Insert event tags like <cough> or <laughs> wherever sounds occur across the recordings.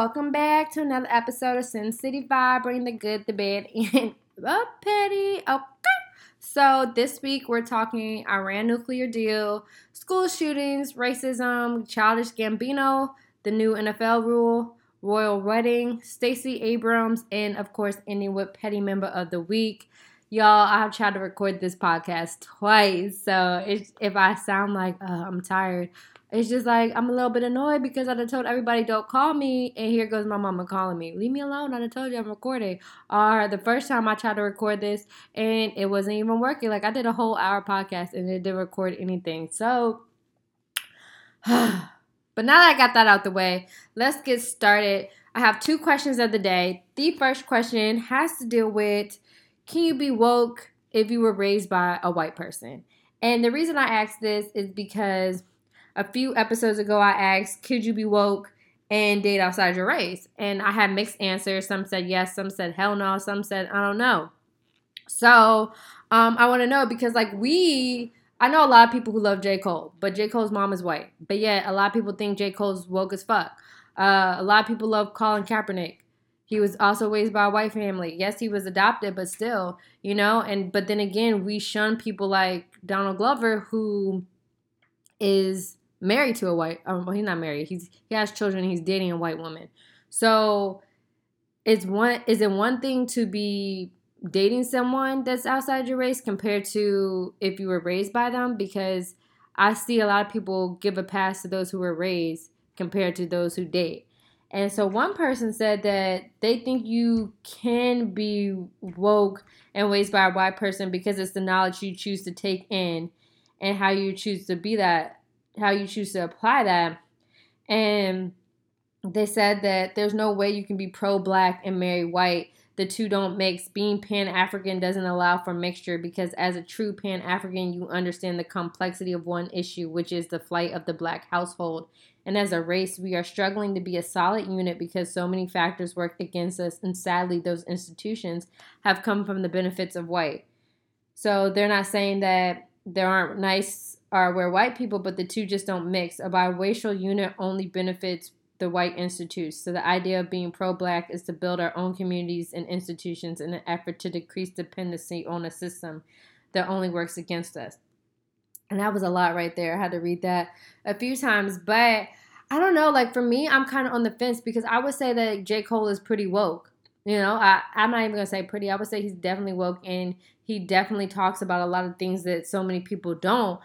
welcome back to another episode of Sin City Vibe, bringing the good, the bad, <laughs> and the petty. Okay. So this week we're talking Iran nuclear deal, school shootings, racism, childish Gambino, the new NFL rule, royal wedding, Stacey Abrams, and of course ending with petty member of the week. Y'all, I've tried to record this podcast twice, so if I sound like uh, I'm tired, it's just like I'm a little bit annoyed because I told everybody don't call me, and here goes my mama calling me. Leave me alone. I told you I'm recording. Or the first time I tried to record this and it wasn't even working. Like I did a whole hour podcast and it didn't record anything. So, <sighs> but now that I got that out the way, let's get started. I have two questions of the day. The first question has to deal with can you be woke if you were raised by a white person? And the reason I ask this is because a few episodes ago, I asked, could you be woke and date outside your race? And I had mixed answers. Some said yes, some said hell no, some said I don't know. So um, I want to know because, like, we, I know a lot of people who love J. Cole, but J. Cole's mom is white. But yet, a lot of people think J. Cole's woke as fuck. Uh, a lot of people love Colin Kaepernick. He was also raised by a white family. Yes, he was adopted, but still, you know. And but then again, we shun people like Donald Glover, who is married to a white. Um, well, he's not married. He's he has children. He's dating a white woman. So, it's one. Is it one thing to be dating someone that's outside your race compared to if you were raised by them? Because I see a lot of people give a pass to those who were raised compared to those who date. And so one person said that they think you can be woke and raised by a white person because it's the knowledge you choose to take in and how you choose to be that how you choose to apply that. And they said that there's no way you can be pro black and marry white. The two don't mix. Being Pan African doesn't allow for mixture because, as a true Pan African, you understand the complexity of one issue, which is the flight of the black household. And as a race, we are struggling to be a solid unit because so many factors work against us, and sadly, those institutions have come from the benefits of white. So they're not saying that there aren't nice are where white people, but the two just don't mix. A biracial unit only benefits the white institutes. So the idea of being pro-black is to build our own communities and institutions in an effort to decrease dependency on a system that only works against us. And that was a lot right there. I had to read that a few times, but I don't know. Like for me, I'm kind of on the fence because I would say that J. Cole is pretty woke. You know, I, I'm not even gonna say pretty. I would say he's definitely woke and he definitely talks about a lot of things that so many people don't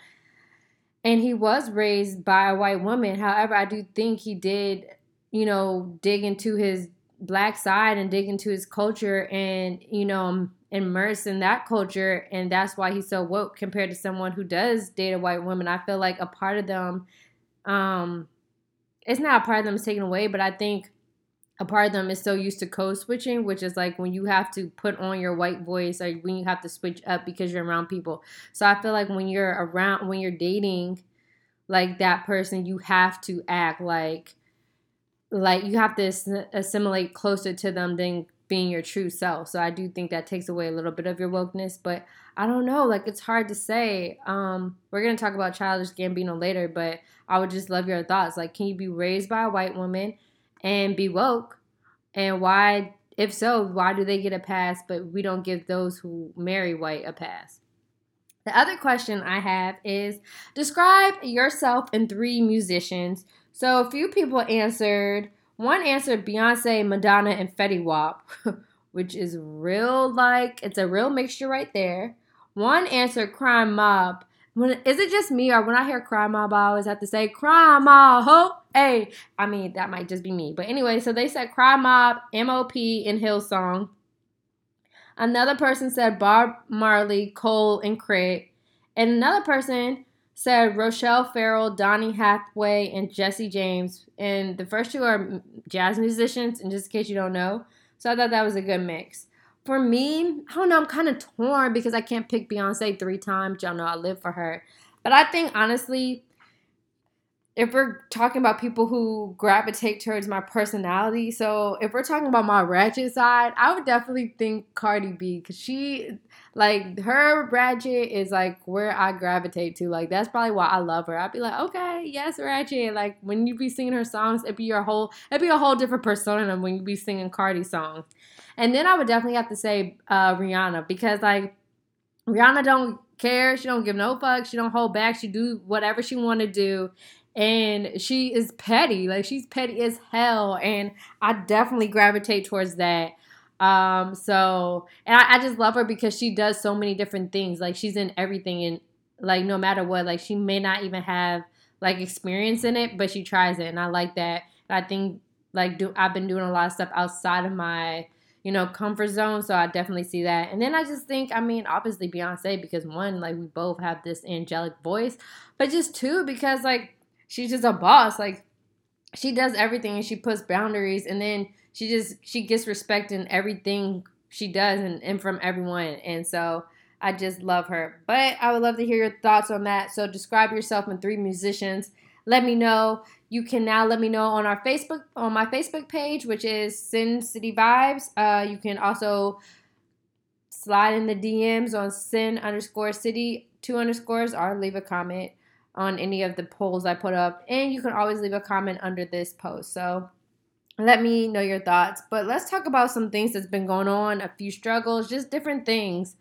and he was raised by a white woman. However, I do think he did, you know, dig into his black side and dig into his culture and, you know, immerse in that culture. And that's why he's so woke compared to someone who does date a white woman. I feel like a part of them, um, it's not a part of them is taken away, but I think a part of them is so used to code switching, which is like when you have to put on your white voice or when you have to switch up because you're around people. So I feel like when you're around, when you're dating like that person, you have to act like, like you have to assimilate closer to them than being your true self. So I do think that takes away a little bit of your wokeness, but I don't know, like it's hard to say. Um, we're gonna talk about childish Gambino later, but I would just love your thoughts. Like, can you be raised by a white woman? And be woke? And why, if so, why do they get a pass, but we don't give those who marry white a pass? The other question I have is describe yourself in three musicians. So a few people answered. One answered Beyonce, Madonna, and Fetty Wap, <laughs> which is real like it's a real mixture right there. One answered Crime Mob, when is it just me or when I hear crime mob, I always have to say crime mob, hey. I mean that might just be me, but anyway. So they said crime mob, MOP in Hillsong. Another person said Bob Marley, Cole, and Craig, and another person said Rachelle Ferrell, Donny Hathaway, and Jesse James. And the first two are jazz musicians, and just in case you don't know. So I thought that was a good mix for me, I don't know, I'm kind of torn because I can't pick Beyonce three times. Y'all know I live for her. But I think honestly, if we're talking about people who gravitate towards my personality, so if we're talking about my ratchet side, I would definitely think Cardi B because she, like, her ratchet is like where I gravitate to. Like, that's probably why I love her. I'd be like, okay, yes, ratchet. Like, when you be singing her songs, it'd be your whole, it'd be a whole different persona when you be singing Cardi songs. And then I would definitely have to say uh, Rihanna because, like, Rihanna don't care. She don't give no fucks. She don't hold back. She do whatever she want to do and she is petty like she's petty as hell and i definitely gravitate towards that. Um so and I, I, just love her because she does so many different things like she's in everything and like no matter what like she may not even have like experience in it but she tries it and i like that. I think like do i've been doing a lot of stuff outside of my you know comfort zone so i definitely see that. And then i just think i mean obviously beyonce because one like we both have this angelic voice but just two because like she's just a boss. Like she does everything and she puts boundaries and then she just she gets respect in everything she does and, and from everyone. And so I just love her. But I would love to hear your thoughts on that. So describe yourself in three musicians. Let me know. You can now let me know on our Facebook on my Facebook page, which is Sin City Vibes. Uh, you can also slide in the DMs on Sin underscore City two underscores or leave a comment on any of the polls I put up. And you can always leave a comment under this post. So let me know your thoughts. But let's talk about some things that's been going on, a few struggles, just different things.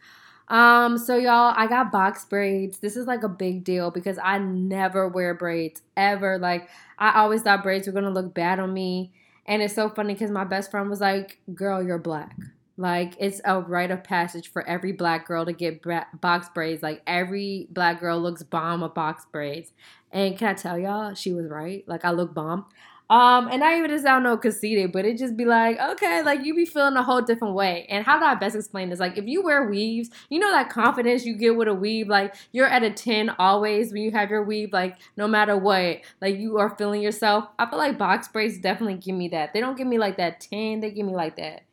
Um, so y'all, I got box braids. This is like a big deal because I never wear braids ever. Like I always thought braids were gonna look bad on me. And it's so funny because my best friend was like, Girl, you're black. Like it's a rite of passage for every black girl to get bra- box braids. Like every black girl looks bomb with box braids. And can I tell y'all, she was right. Like I look bomb. Um, and I even just sound no conceited, but it just be like, okay, like you be feeling a whole different way. And how do I best explain this? Like if you wear weaves, you know that confidence you get with a weave, like you're at a 10 always when you have your weave, like no matter what, like you are feeling yourself. I feel like box braids definitely give me that. They don't give me like that 10, they give me like that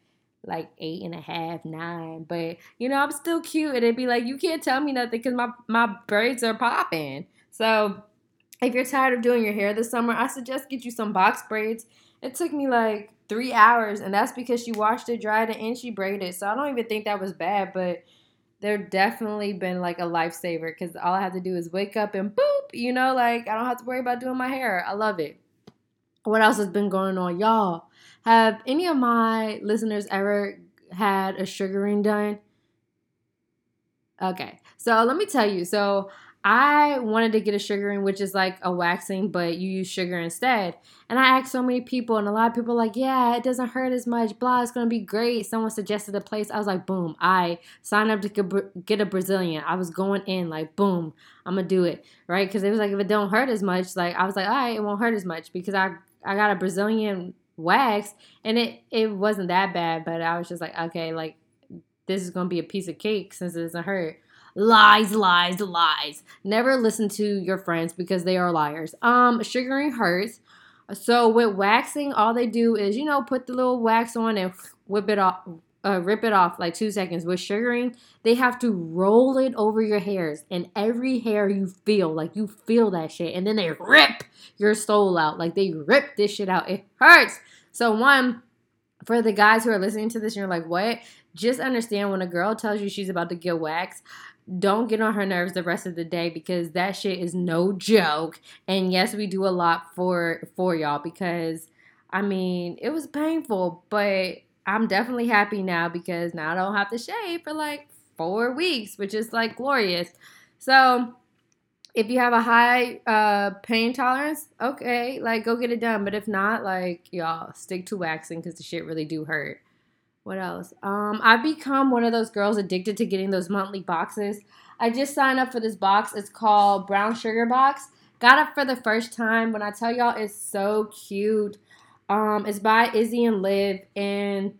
like eight and a half, nine. But you know, I'm still cute, and it'd be like you can't tell me nothing because my my braids are popping. So if you're tired of doing your hair this summer, I suggest get you some box braids. It took me like three hours, and that's because she washed it, dried it, and she braided. So I don't even think that was bad, but they're definitely been like a lifesaver because all I have to do is wake up and boop, you know, like I don't have to worry about doing my hair. I love it. What else has been going on, y'all? Have any of my listeners ever had a sugaring done? Okay, so let me tell you. So I wanted to get a sugaring, which is like a waxing, but you use sugar instead. And I asked so many people, and a lot of people like, yeah, it doesn't hurt as much. Blah, it's gonna be great. Someone suggested a place. I was like, boom. I signed up to get a Brazilian. I was going in like, boom, I'm gonna do it, right? Because it was like, if it don't hurt as much, like I was like, all right, it won't hurt as much because I I got a Brazilian wax and it it wasn't that bad but i was just like okay like this is gonna be a piece of cake since it doesn't hurt. Lies lies lies. Never listen to your friends because they are liars. Um sugaring hurts so with waxing all they do is you know put the little wax on and whip it off uh, rip it off like two seconds. With sugaring, they have to roll it over your hairs, and every hair you feel, like you feel that shit, and then they rip your soul out. Like they rip this shit out. It hurts. So, one, for the guys who are listening to this, you're like, what? Just understand when a girl tells you she's about to get waxed, don't get on her nerves the rest of the day because that shit is no joke. And yes, we do a lot for for y'all because I mean, it was painful, but I'm definitely happy now because now I don't have to shave for like four weeks, which is like glorious. So if you have a high uh, pain tolerance, okay, like go get it done. But if not, like y'all stick to waxing because the shit really do hurt. What else? Um, I've become one of those girls addicted to getting those monthly boxes. I just signed up for this box. It's called Brown Sugar Box. Got it for the first time. When I tell y'all, it's so cute. Um, it's by Izzy and Liv, and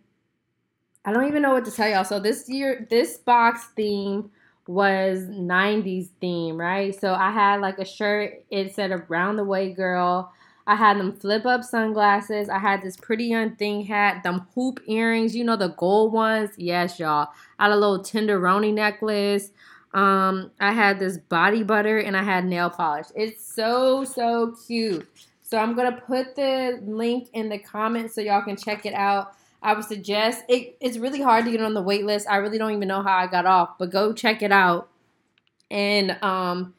I don't even know what to tell y'all. So this year, this box theme was 90s theme, right? So I had like a shirt, it said around the way girl. I had them flip up sunglasses. I had this pretty young thing hat, them hoop earrings, you know, the gold ones. Yes, y'all. I had a little tenderoni necklace. Um, I had this body butter and I had nail polish. It's so so cute. So I'm gonna put the link in the comments so y'all can check it out. I would suggest it, it's really hard to get on the wait list. I really don't even know how I got off, but go check it out and um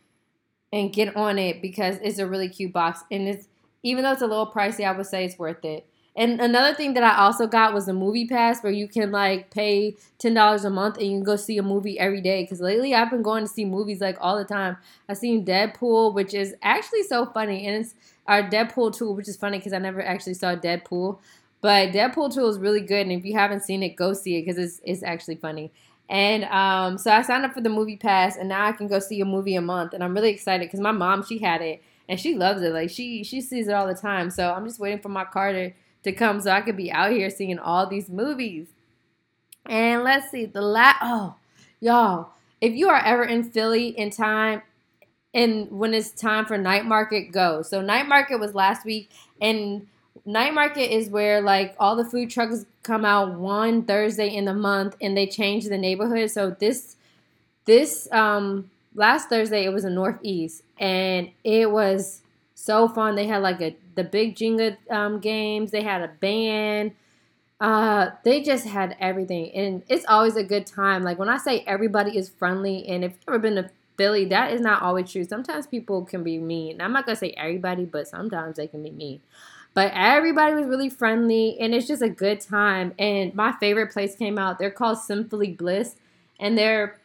and get on it because it's a really cute box and it's even though it's a little pricey, I would say it's worth it. And another thing that I also got was a movie pass where you can like pay ten dollars a month and you can go see a movie every day. Because lately I've been going to see movies like all the time. I've seen Deadpool, which is actually so funny, and it's our Deadpool two, which is funny because I never actually saw Deadpool. But Deadpool two is really good, and if you haven't seen it, go see it because it's it's actually funny. And um, so I signed up for the movie pass, and now I can go see a movie a month, and I'm really excited because my mom she had it and she loves it. Like she she sees it all the time. So I'm just waiting for my car to, to come so I could be out here seeing all these movies. And let's see the last oh y'all if you are ever in Philly in time and when it's time for night market go. So night market was last week and night market is where like all the food trucks come out one Thursday in the month and they change the neighborhood. So this this um last Thursday it was in Northeast and it was so fun. They had like a the big Jenga um, games. They had a band. Uh, they just had everything, and it's always a good time. Like when I say everybody is friendly, and if you've ever been to Philly, that is not always true. Sometimes people can be mean. I'm not gonna say everybody, but sometimes they can be mean. But everybody was really friendly, and it's just a good time. And my favorite place came out. They're called Simply Bliss, and they're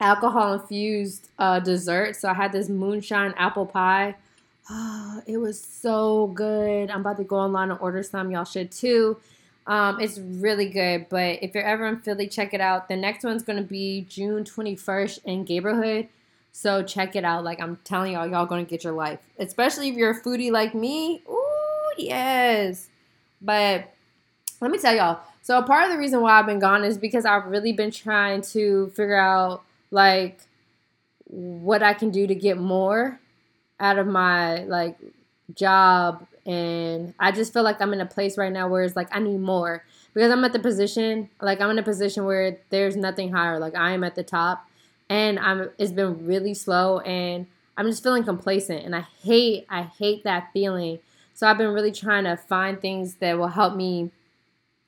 alcohol infused uh, dessert. So I had this moonshine apple pie. Oh, it was so good. I'm about to go online and order some. Y'all should too. Um, it's really good. But if you're ever in Philly, check it out. The next one's gonna be June 21st in Gayborhood. So check it out. Like I'm telling y'all, y'all gonna get your life. Especially if you're a foodie like me. Ooh, yes. But let me tell y'all. So part of the reason why I've been gone is because I've really been trying to figure out like what I can do to get more out of my like job and I just feel like I'm in a place right now where it's like I need more because I'm at the position like I'm in a position where there's nothing higher like I am at the top and I'm it's been really slow and I'm just feeling complacent and I hate I hate that feeling so I've been really trying to find things that will help me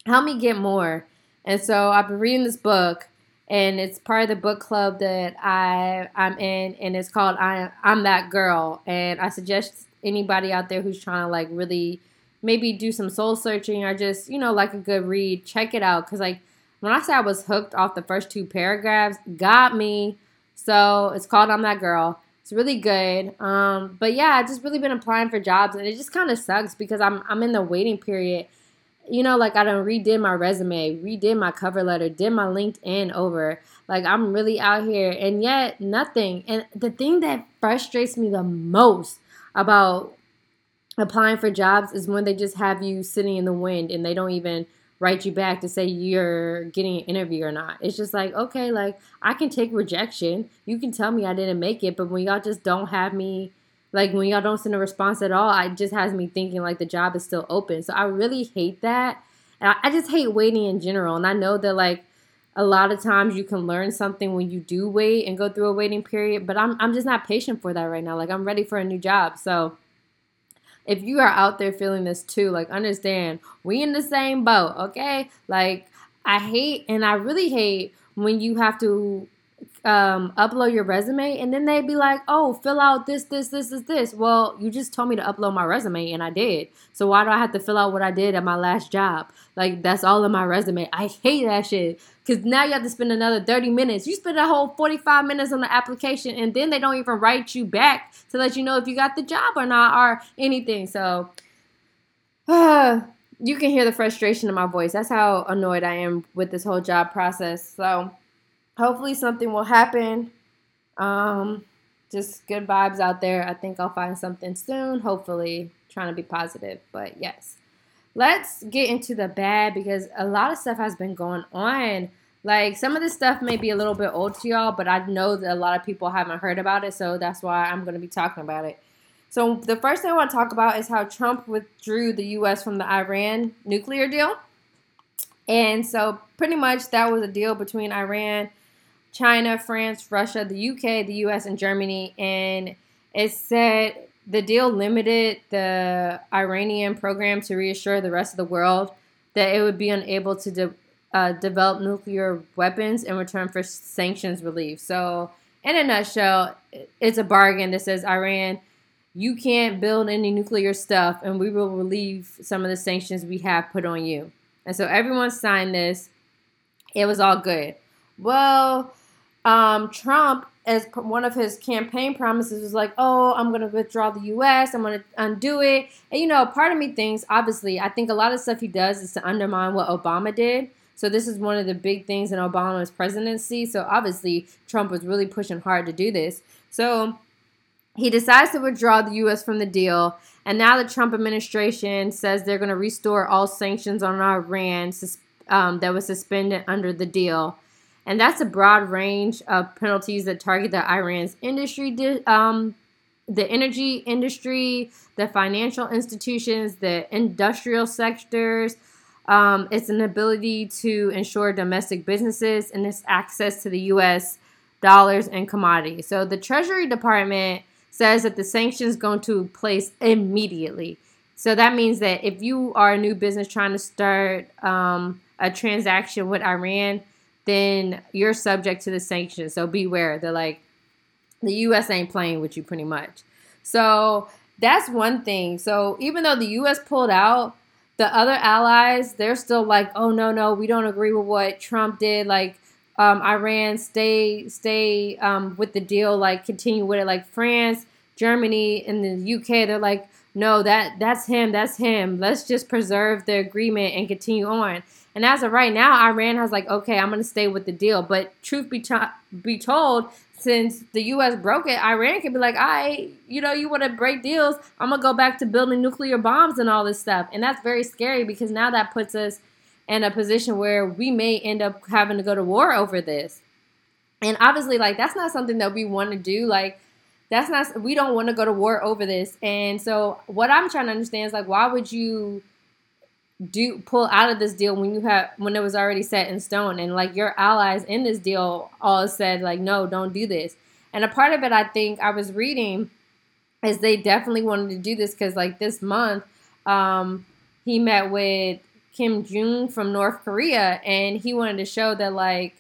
help me get more and so I've been reading this book and it's part of the book club that I I'm in, and it's called I I'm that girl. And I suggest anybody out there who's trying to like really maybe do some soul searching or just you know like a good read, check it out. Cause like when I say I was hooked off the first two paragraphs, got me. So it's called I'm that girl. It's really good. Um, but yeah, I just really been applying for jobs, and it just kind of sucks because I'm I'm in the waiting period you know, like I done redid my resume, redid my cover letter, did my LinkedIn over. Like I'm really out here and yet nothing. And the thing that frustrates me the most about applying for jobs is when they just have you sitting in the wind and they don't even write you back to say you're getting an interview or not. It's just like, okay, like I can take rejection. You can tell me I didn't make it, but when y'all just don't have me like when y'all don't send a response at all, it just has me thinking like the job is still open. So I really hate that. And I just hate waiting in general. And I know that like a lot of times you can learn something when you do wait and go through a waiting period, but I'm I'm just not patient for that right now. Like I'm ready for a new job. So if you are out there feeling this too, like understand we in the same boat, okay? Like I hate and I really hate when you have to um, upload your resume and then they'd be like, oh, fill out this, this, this, this, this. Well, you just told me to upload my resume and I did. So why do I have to fill out what I did at my last job? Like, that's all in my resume. I hate that shit. Because now you have to spend another 30 minutes. You spend a whole 45 minutes on the application and then they don't even write you back to let you know if you got the job or not or anything. So, uh, <sighs> you can hear the frustration in my voice. That's how annoyed I am with this whole job process. So, hopefully something will happen. Um, just good vibes out there. I think I'll find something soon. Hopefully, trying to be positive. But yes, let's get into the bad because a lot of stuff has been going on. Like some of this stuff may be a little bit old to y'all, but I know that a lot of people haven't heard about it, so that's why I'm going to be talking about it. So the first thing I want to talk about is how Trump withdrew the U.S. from the Iran nuclear deal. And so pretty much that was a deal between Iran China, France, Russia, the UK, the US, and Germany. And it said the deal limited the Iranian program to reassure the rest of the world that it would be unable to de- uh, develop nuclear weapons in return for sanctions relief. So, in a nutshell, it's a bargain that says Iran, you can't build any nuclear stuff, and we will relieve some of the sanctions we have put on you. And so everyone signed this. It was all good. Well, um, Trump, as one of his campaign promises, was like, "Oh, I'm going to withdraw the U.S. I'm going to undo it." And you know, part of me thinks, obviously, I think a lot of stuff he does is to undermine what Obama did. So this is one of the big things in Obama's presidency. So obviously, Trump was really pushing hard to do this. So he decides to withdraw the U.S. from the deal. And now the Trump administration says they're going to restore all sanctions on Iran um, that was suspended under the deal. And that's a broad range of penalties that target the Iran's industry, um, the energy industry, the financial institutions, the industrial sectors. Um, it's an ability to ensure domestic businesses and its access to the U.S. dollars and commodities. So the Treasury Department says that the sanctions go into place immediately. So that means that if you are a new business trying to start um, a transaction with Iran, then you're subject to the sanctions. So beware. They're like, the U.S. ain't playing with you pretty much. So that's one thing. So even though the U.S. pulled out, the other allies, they're still like, oh, no, no, we don't agree with what Trump did. Like, um, Iran stay stay um, with the deal, like continue with it. Like France, Germany, and the UK, they're like, no, that that's him, that's him. Let's just preserve the agreement and continue on. And as of right now, Iran has like, okay, I'm gonna stay with the deal. But truth be, to- be told, since the U.S. broke it, Iran can be like, I, you know, you want to break deals? I'm gonna go back to building nuclear bombs and all this stuff. And that's very scary because now that puts us in a position where we may end up having to go to war over this. And obviously, like, that's not something that we want to do. Like, that's not, we don't want to go to war over this. And so, what I'm trying to understand is, like, why would you do pull out of this deal when you have when it was already set in stone and like your allies in this deal all said like no don't do this and a part of it i think i was reading is they definitely wanted to do this because like this month um, he met with Kim Jong from North Korea, and he wanted to show that like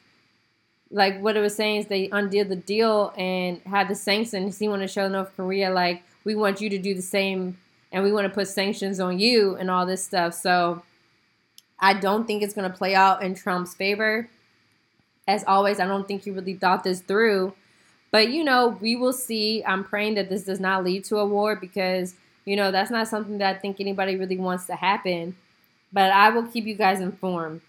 like what it was saying is they undid the deal and had the sanctions. He wanted to show North Korea like we want you to do the same, and we want to put sanctions on you and all this stuff. So I don't think it's going to play out in Trump's favor. As always, I don't think he really thought this through. But you know, we will see. I'm praying that this does not lead to a war because you know that's not something that I think anybody really wants to happen but I will keep you guys informed.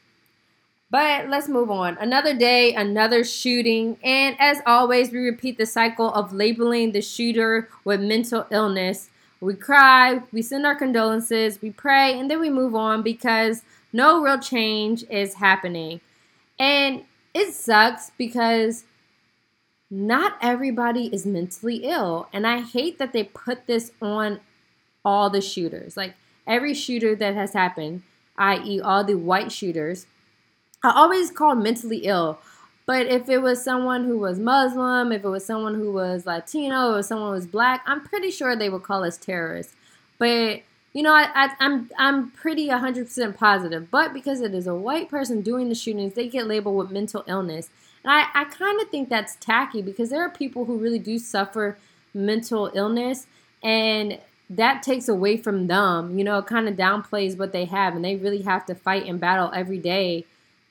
But let's move on. Another day, another shooting. And as always, we repeat the cycle of labeling the shooter with mental illness. We cry, we send our condolences, we pray, and then we move on because no real change is happening. And it sucks because not everybody is mentally ill. And I hate that they put this on all the shooters. Like every shooter that has happened i.e., all the white shooters, I always call mentally ill. But if it was someone who was Muslim, if it was someone who was Latino, or someone who was black, I'm pretty sure they would call us terrorists. But you know, I, I, I'm I'm pretty 100% positive. But because it is a white person doing the shootings, they get labeled with mental illness. And I, I kind of think that's tacky because there are people who really do suffer mental illness and that takes away from them. You know, it kind of downplays what they have, and they really have to fight and battle every day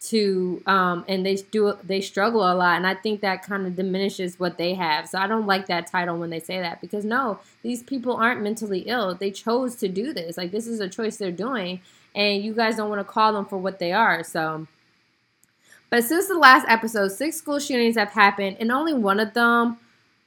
to um and they do they struggle a lot and i think that kind of diminishes what they have. So i don't like that title when they say that because no these people aren't mentally ill. They chose to do this. Like this is a choice they're doing and you guys don't want to call them for what they are so. But since the last episode six school shootings have happened and only one of them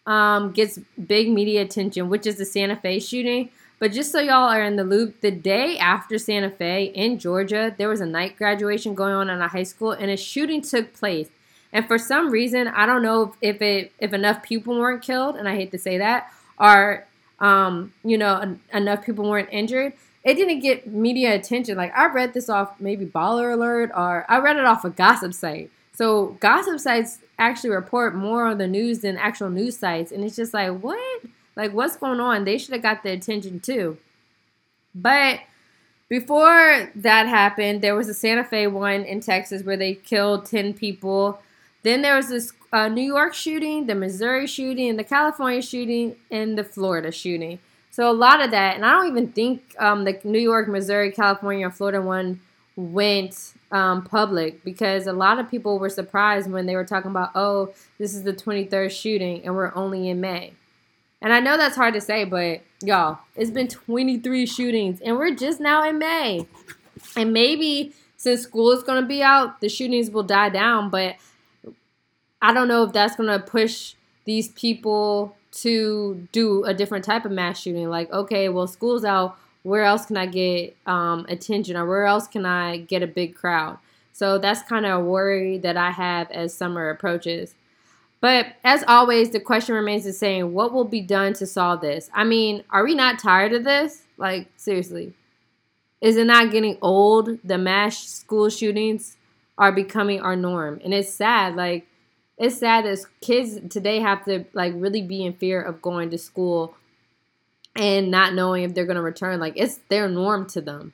um, gets big media attention, which is the Santa Fe shooting. But just so y'all are in the loop, the day after Santa Fe in Georgia, there was a night graduation going on in a high school, and a shooting took place. And for some reason, I don't know if it if enough people weren't killed, and I hate to say that, or um, you know, enough people weren't injured. It didn't get media attention. Like I read this off maybe Baller Alert, or I read it off a gossip site. So gossip sites actually report more on the news than actual news sites. And it's just like, what? Like, what's going on? They should have got the attention too. But before that happened, there was a Santa Fe one in Texas where they killed 10 people. Then there was this uh, New York shooting, the Missouri shooting, the California shooting, and the Florida shooting. So a lot of that, and I don't even think um, the New York, Missouri, California, Florida one went um, public because a lot of people were surprised when they were talking about, oh, this is the 23rd shooting and we're only in May. And I know that's hard to say, but y'all, it's been 23 shootings and we're just now in May. And maybe since school is going to be out, the shootings will die down, but I don't know if that's going to push these people to do a different type of mass shooting. Like, okay, well, school's out. Where else can I get um, attention or where else can I get a big crowd? So that's kind of a worry that I have as summer approaches. But as always, the question remains the same what will be done to solve this? I mean, are we not tired of this? Like, seriously. Is it not getting old? The mass school shootings are becoming our norm. And it's sad. Like, it's sad that kids today have to like really be in fear of going to school and not knowing if they're going to return like it's their norm to them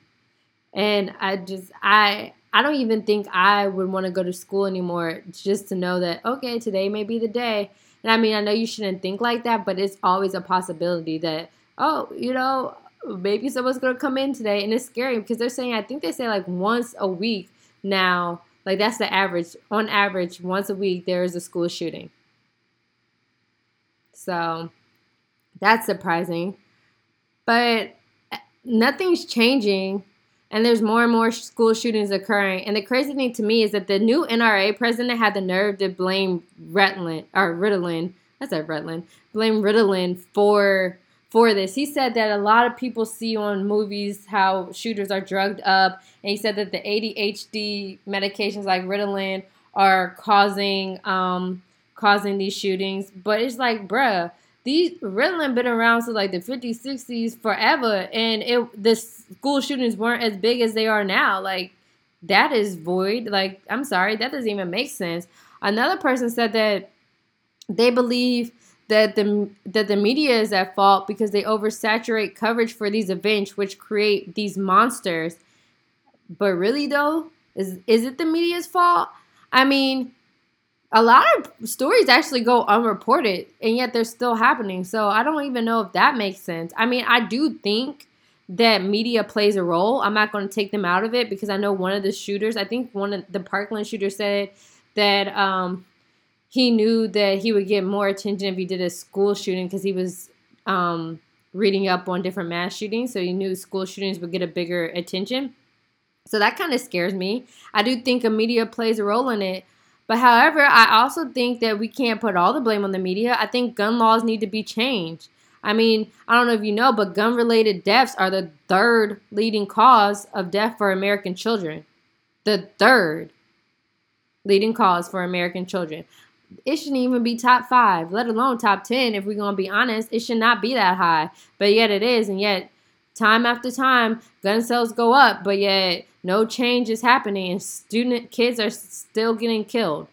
and i just i i don't even think i would want to go to school anymore just to know that okay today may be the day and i mean i know you shouldn't think like that but it's always a possibility that oh you know maybe someone's going to come in today and it's scary because they're saying i think they say like once a week now like that's the average. On average, once a week there is a school shooting. So that's surprising. But eh, nothing's changing and there's more and more school shootings occurring. And the crazy thing to me is that the new NRA president had the nerve to blame Ritalin or Ritalin. I said Ritalin. Blame Ritalin for for this. He said that a lot of people see on movies how shooters are drugged up, and he said that the ADHD medications like Ritalin are causing um, causing these shootings. But it's like, bruh, these Ritalin been around since like the 50s, 60s, forever, and it the school shootings weren't as big as they are now. Like that is void. Like I'm sorry, that doesn't even make sense. Another person said that they believe that the that the media is at fault because they oversaturate coverage for these events which create these monsters. But really though, is is it the media's fault? I mean, a lot of stories actually go unreported and yet they're still happening. So I don't even know if that makes sense. I mean, I do think that media plays a role. I'm not going to take them out of it because I know one of the shooters, I think one of the Parkland shooters said that um, he knew that he would get more attention if he did a school shooting because he was um, reading up on different mass shootings. So he knew school shootings would get a bigger attention. So that kind of scares me. I do think a media plays a role in it. But however, I also think that we can't put all the blame on the media. I think gun laws need to be changed. I mean, I don't know if you know, but gun related deaths are the third leading cause of death for American children. The third leading cause for American children it shouldn't even be top five, let alone top 10. If we're going to be honest, it should not be that high. But yet it is. And yet, time after time, gun sales go up, but yet no change is happening. And student kids are still getting killed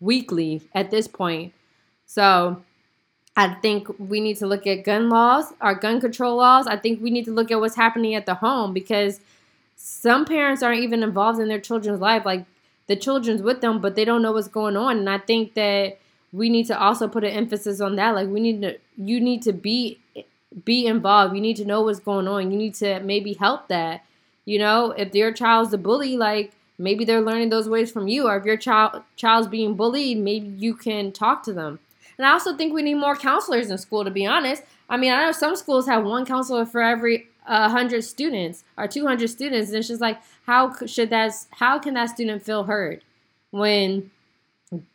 weekly at this point. So I think we need to look at gun laws, our gun control laws. I think we need to look at what's happening at the home because some parents aren't even involved in their children's life. Like the children's with them, but they don't know what's going on. And I think that we need to also put an emphasis on that. Like we need to, you need to be be involved. You need to know what's going on. You need to maybe help that. You know, if your child's a bully, like maybe they're learning those ways from you. Or if your child child's being bullied, maybe you can talk to them. And I also think we need more counselors in school. To be honest, I mean, I know some schools have one counselor for every uh, hundred students or two hundred students, and it's just like how should that how can that student feel heard when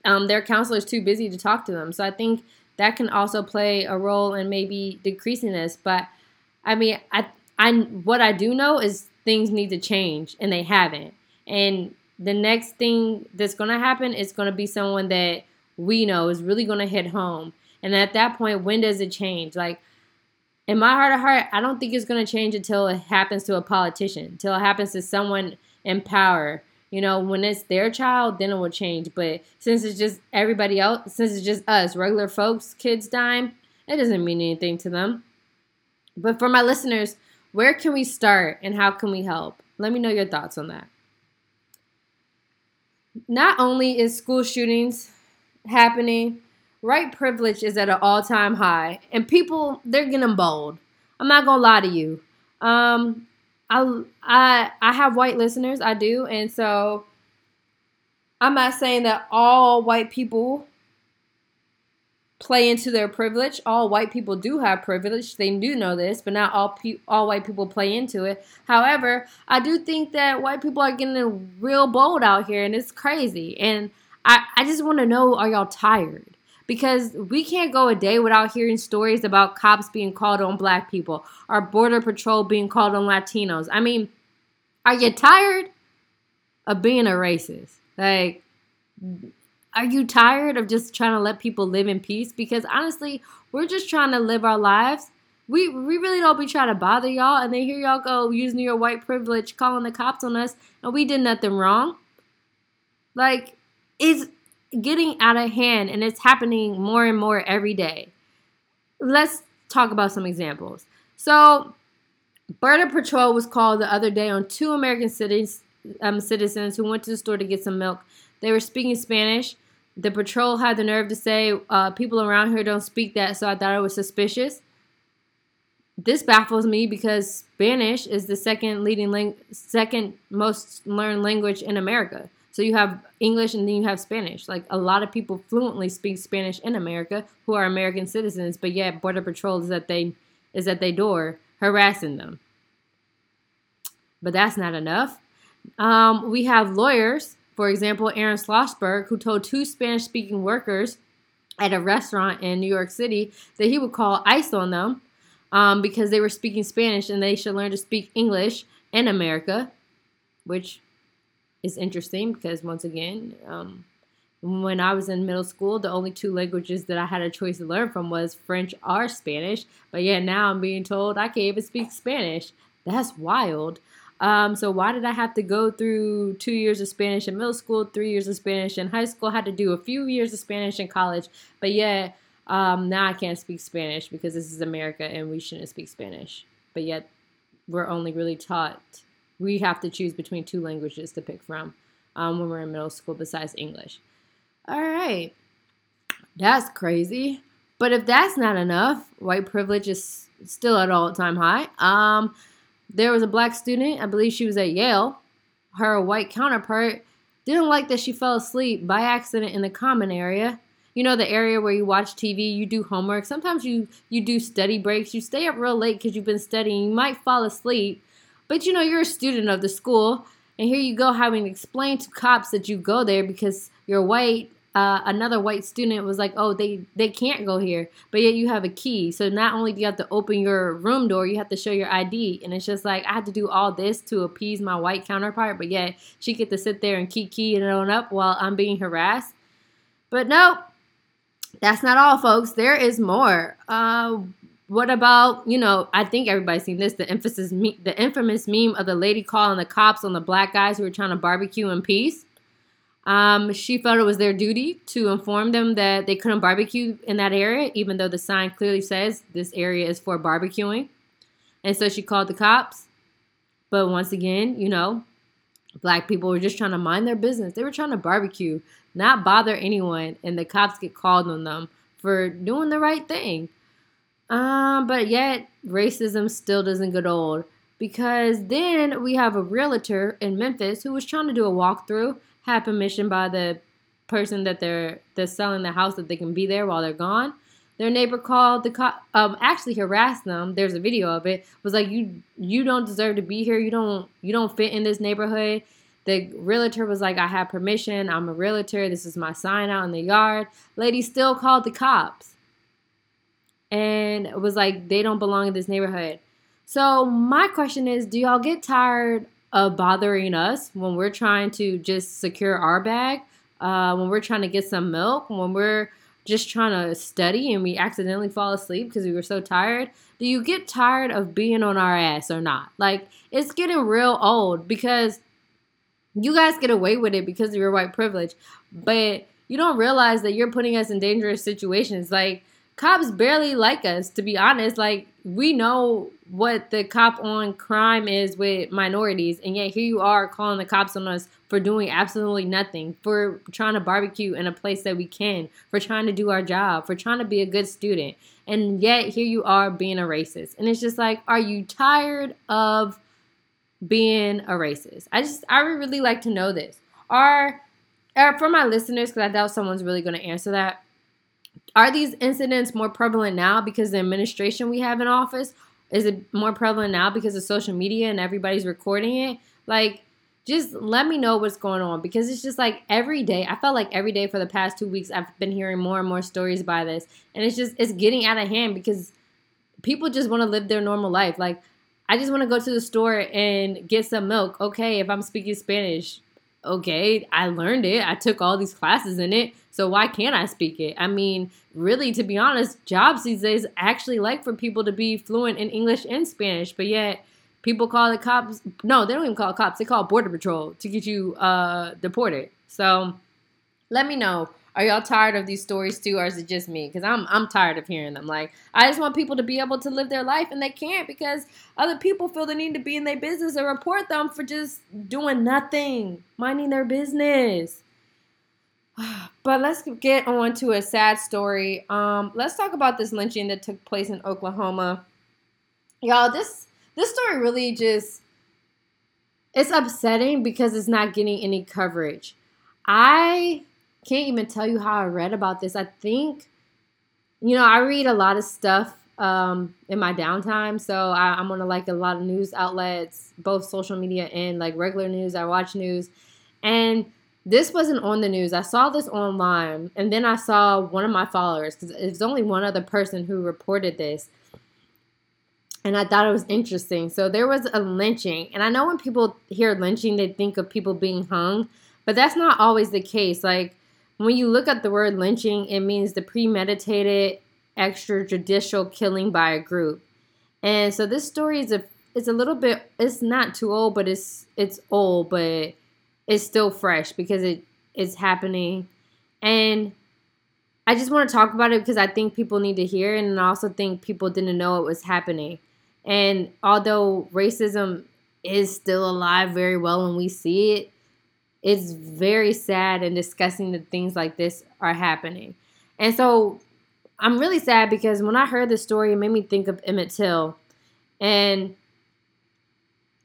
um, their counselor is too busy to talk to them? So I think that can also play a role in maybe decreasing this. But I mean, I I what I do know is things need to change, and they haven't. And the next thing that's going to happen is going to be someone that we know is really going to hit home. And at that point, when does it change? Like in my heart of heart, I don't think it's going to change until it happens to a politician, until it happens to someone in power. You know, when it's their child, then it will change. But since it's just everybody else, since it's just us, regular folks, kids dying, it doesn't mean anything to them. But for my listeners, where can we start and how can we help? Let me know your thoughts on that. Not only is school shootings happening, white privilege is at an all-time high, and people they're getting bold. I'm not gonna lie to you. Um, I I I have white listeners, I do, and so I'm not saying that all white people play into their privilege. All white people do have privilege. They do know this, but not all pe- all white people play into it. However, I do think that white people are getting real bold out here and it's crazy. And I, I just want to know are y'all tired? Because we can't go a day without hearing stories about cops being called on black people, our border patrol being called on Latinos. I mean, are you tired of being a racist? Like are you tired of just trying to let people live in peace? Because honestly, we're just trying to live our lives. We we really don't be trying to bother y'all, and then here y'all go using your white privilege, calling the cops on us, and we did nothing wrong. Like, it's getting out of hand, and it's happening more and more every day. Let's talk about some examples. So, Border Patrol was called the other day on two American cities, um, citizens who went to the store to get some milk. They were speaking Spanish. The patrol had the nerve to say uh, people around here don't speak that, so I thought it was suspicious. This baffles me because Spanish is the second leading lang- second most learned language in America. So you have English and then you have Spanish. Like a lot of people fluently speak Spanish in America who are American citizens, but yet Border Patrol is at they is at their door harassing them. But that's not enough. Um, we have lawyers for example, Aaron Schlossberg, who told two Spanish speaking workers at a restaurant in New York City that he would call ICE on them um, because they were speaking Spanish and they should learn to speak English in America, which is interesting because, once again, um, when I was in middle school, the only two languages that I had a choice to learn from was French or Spanish. But yet now I'm being told I can't even speak Spanish. That's wild. Um, so why did I have to go through two years of Spanish in middle school, three years of Spanish in high school? Had to do a few years of Spanish in college, but yet um, now I can't speak Spanish because this is America and we shouldn't speak Spanish. But yet we're only really taught we have to choose between two languages to pick from um, when we're in middle school besides English. All right, that's crazy. But if that's not enough, white privilege is still at all time high. Um, there was a black student, I believe she was at Yale. Her white counterpart didn't like that she fell asleep by accident in the common area. You know the area where you watch TV, you do homework. Sometimes you you do study breaks. You stay up real late because you've been studying. You might fall asleep, but you know you're a student of the school, and here you go having to explain to cops that you go there because you're white uh, another white student was like, "Oh, they they can't go here," but yet you have a key. So not only do you have to open your room door, you have to show your ID, and it's just like I had to do all this to appease my white counterpart, but yet she get to sit there and keep keying it on up while I'm being harassed. But nope, that's not all, folks. There is more. Uh, what about you know? I think everybody's seen this. The emphasis, me- the infamous meme of the lady calling the cops on the black guys who were trying to barbecue in peace. Um, she felt it was their duty to inform them that they couldn't barbecue in that area, even though the sign clearly says this area is for barbecuing. And so she called the cops. But once again, you know, black people were just trying to mind their business. They were trying to barbecue, not bother anyone, and the cops get called on them for doing the right thing. Um, but yet racism still doesn't get old because then we have a realtor in Memphis who was trying to do a walkthrough had permission by the person that they're they're selling the house that they can be there while they're gone. Their neighbor called the cop, um, actually harassed them. There's a video of it. Was like you you don't deserve to be here. You don't you don't fit in this neighborhood. The realtor was like, I have permission. I'm a realtor. This is my sign out in the yard. Lady still called the cops and was like, they don't belong in this neighborhood. So my question is, do y'all get tired of bothering us when we're trying to just secure our bag, uh, when we're trying to get some milk, when we're just trying to study and we accidentally fall asleep because we were so tired? Do you get tired of being on our ass or not? Like, it's getting real old because you guys get away with it because of your white privilege, but you don't realize that you're putting us in dangerous situations. Like cops barely like us, to be honest. Like we know what the cop on crime is with minorities, and yet here you are calling the cops on us for doing absolutely nothing, for trying to barbecue in a place that we can, for trying to do our job, for trying to be a good student. And yet here you are being a racist. And it's just like, are you tired of being a racist? I just, I would really like to know this. Are, are for my listeners, because I doubt someone's really going to answer that, are these incidents more prevalent now because the administration we have in office? Is it more prevalent now because of social media and everybody's recording it? Like, just let me know what's going on because it's just like every day. I felt like every day for the past two weeks, I've been hearing more and more stories by this, and it's just it's getting out of hand because people just want to live their normal life. Like, I just want to go to the store and get some milk. Okay, if I'm speaking Spanish, okay, I learned it. I took all these classes in it. So why can't I speak it? I mean, really, to be honest, jobs these days actually like for people to be fluent in English and Spanish, but yet people call the cops. No, they don't even call cops. They call border patrol to get you uh, deported. So let me know. Are y'all tired of these stories too, or is it just me? Because I'm I'm tired of hearing them. Like I just want people to be able to live their life, and they can't because other people feel the need to be in their business and report them for just doing nothing, minding their business. <sighs> But let's get on to a sad story. Um, let's talk about this lynching that took place in Oklahoma. Y'all, this this story really just it's upsetting because it's not getting any coverage. I can't even tell you how I read about this. I think, you know, I read a lot of stuff um, in my downtime. So I, am on like a lot of news outlets, both social media and like regular news. I watch news. And this wasn't on the news. I saw this online. And then I saw one of my followers, because it's only one other person who reported this. And I thought it was interesting. So there was a lynching. And I know when people hear lynching, they think of people being hung. But that's not always the case. Like, when you look at the word lynching, it means the premeditated extrajudicial killing by a group. And so this story is a it's a little bit it's not too old, but it's it's old, but it's still fresh because it it's happening. And I just want to talk about it because I think people need to hear and I also think people didn't know it was happening. And although racism is still alive very well and we see it, it's very sad and disgusting that things like this are happening. And so I'm really sad because when I heard the story, it made me think of Emmett Till. And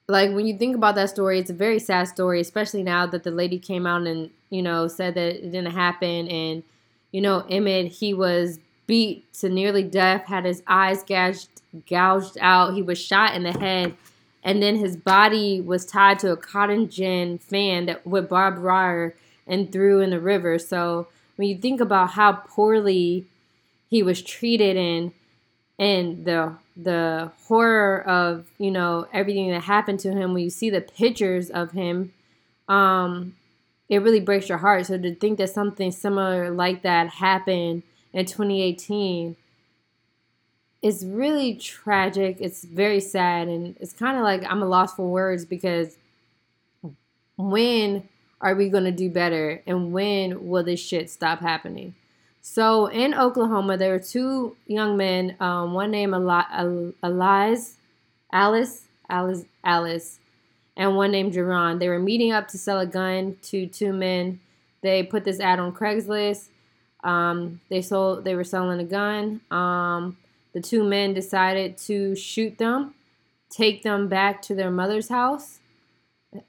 like when you think about that story, it's a very sad story, especially now that the lady came out and, you know, said that it didn't happen. And, you know, Emmett, he was beat to nearly death, had his eyes gouged, gouged out. He was shot in the head and then his body was tied to a cotton gin fan that with barbed wire and threw in the river. So when you think about how poorly he was treated and and the the horror of you know everything that happened to him when you see the pictures of him um it really breaks your heart so to think that something similar like that happened in 2018 it's really tragic. It's very sad, and it's kind of like I'm a loss for words because when are we going to do better, and when will this shit stop happening? So in Oklahoma, there were two young men. Um, one named Eli- Alice, Alice, Alice, Alice, and one named Jerron. They were meeting up to sell a gun to two men. They put this ad on Craigslist. Um, they sold. They were selling a gun. Um, the two men decided to shoot them, take them back to their mother's house,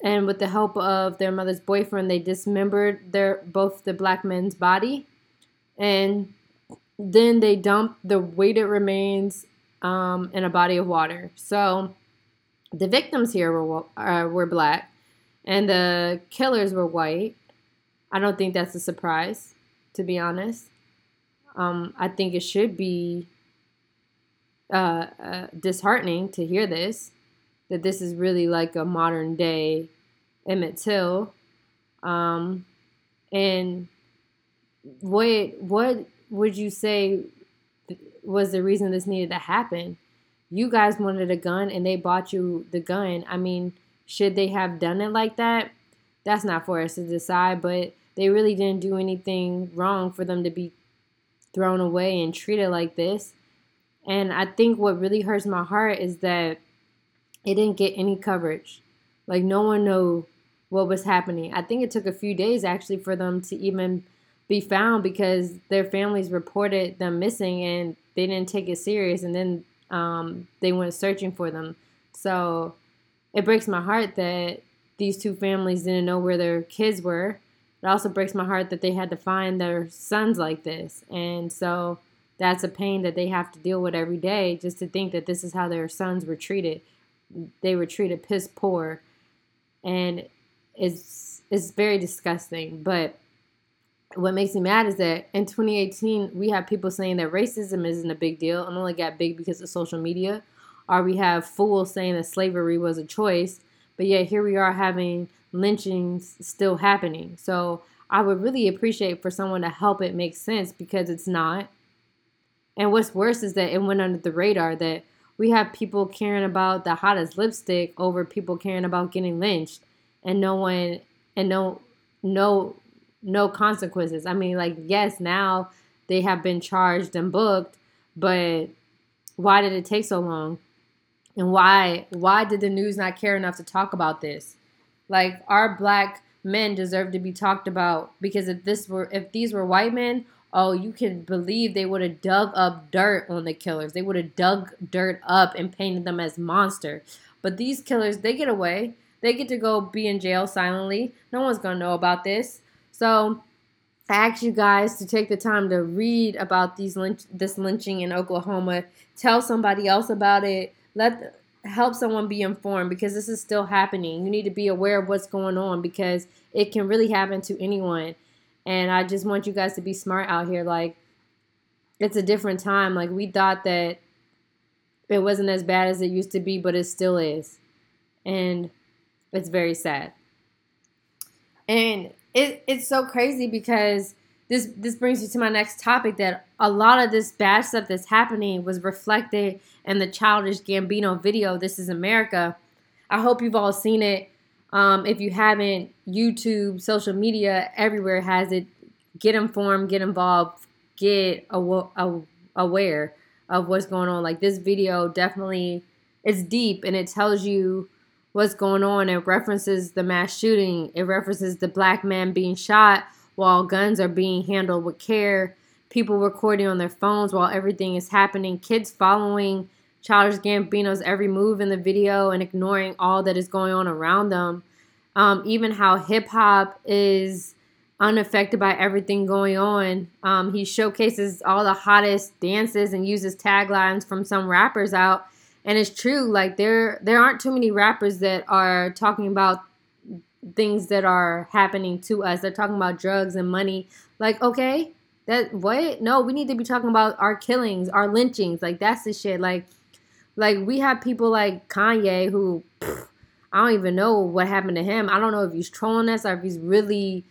and with the help of their mother's boyfriend, they dismembered their both the black men's body, and then they dumped the weighted remains um, in a body of water. So the victims here were uh, were black, and the killers were white. I don't think that's a surprise, to be honest. Um, I think it should be uh, uh, disheartening to hear this, that this is really like a modern day Emmett Till. Um, and what what would you say was the reason this needed to happen? You guys wanted a gun and they bought you the gun. I mean, should they have done it like that? that's not for us to decide. But they really didn't do anything wrong for them to be thrown away and treated like this. And I think what really hurts my heart is that it didn't get any coverage. Like no one knew what was happening. I think it took a few days actually for them to even be found because their families reported them missing and they didn't take it serious and then um, they went searching for them. So it breaks my heart that these two families didn't know where their kids were. It also breaks my heart that they had to find their sons like this. And so that's a pain that they have to deal with every day just to think that this is how their sons were treated. They were treated piss poor. And it's it's very disgusting. But what makes me mad is that in 2018 we have people saying that racism isn't a big deal and only got big because of social media or we have fools saying that slavery was a choice but yet here we are having lynchings still happening so i would really appreciate for someone to help it make sense because it's not and what's worse is that it went under the radar that we have people caring about the hottest lipstick over people caring about getting lynched and no one and no no no consequences. I mean, like, yes, now they have been charged and booked, but why did it take so long? And why why did the news not care enough to talk about this? Like our black men deserve to be talked about because if this were if these were white men, oh, you can believe they would have dug up dirt on the killers. They would have dug dirt up and painted them as monsters. But these killers, they get away. They get to go be in jail silently. No one's gonna know about this. So I ask you guys to take the time to read about these lynch, this lynching in Oklahoma. Tell somebody else about it. Let help someone be informed because this is still happening. You need to be aware of what's going on because it can really happen to anyone. And I just want you guys to be smart out here. Like it's a different time. Like we thought that it wasn't as bad as it used to be, but it still is. And it's very sad. And it, it's so crazy because this this brings me to my next topic that a lot of this bad stuff that's happening was reflected in the childish Gambino video. This is America. I hope you've all seen it. Um, if you haven't, YouTube, social media, everywhere has it. Get informed, get involved, get aw- aware of what's going on. Like this video definitely it's deep and it tells you what's going on. It references the mass shooting. It references the black man being shot while guns are being handled with care. People recording on their phones while everything is happening. Kids following Childish Gambino's every move in the video and ignoring all that is going on around them. Um, even how hip hop is unaffected by everything going on. Um, he showcases all the hottest dances and uses taglines from some rappers out. And it's true like there there aren't too many rappers that are talking about things that are happening to us. They're talking about drugs and money. Like okay that what? No we need to be talking about our killings our lynchings. Like that's the shit. Like like we have people like kanye who pff, i don't even know what happened to him i don't know if he's trolling us or if he's really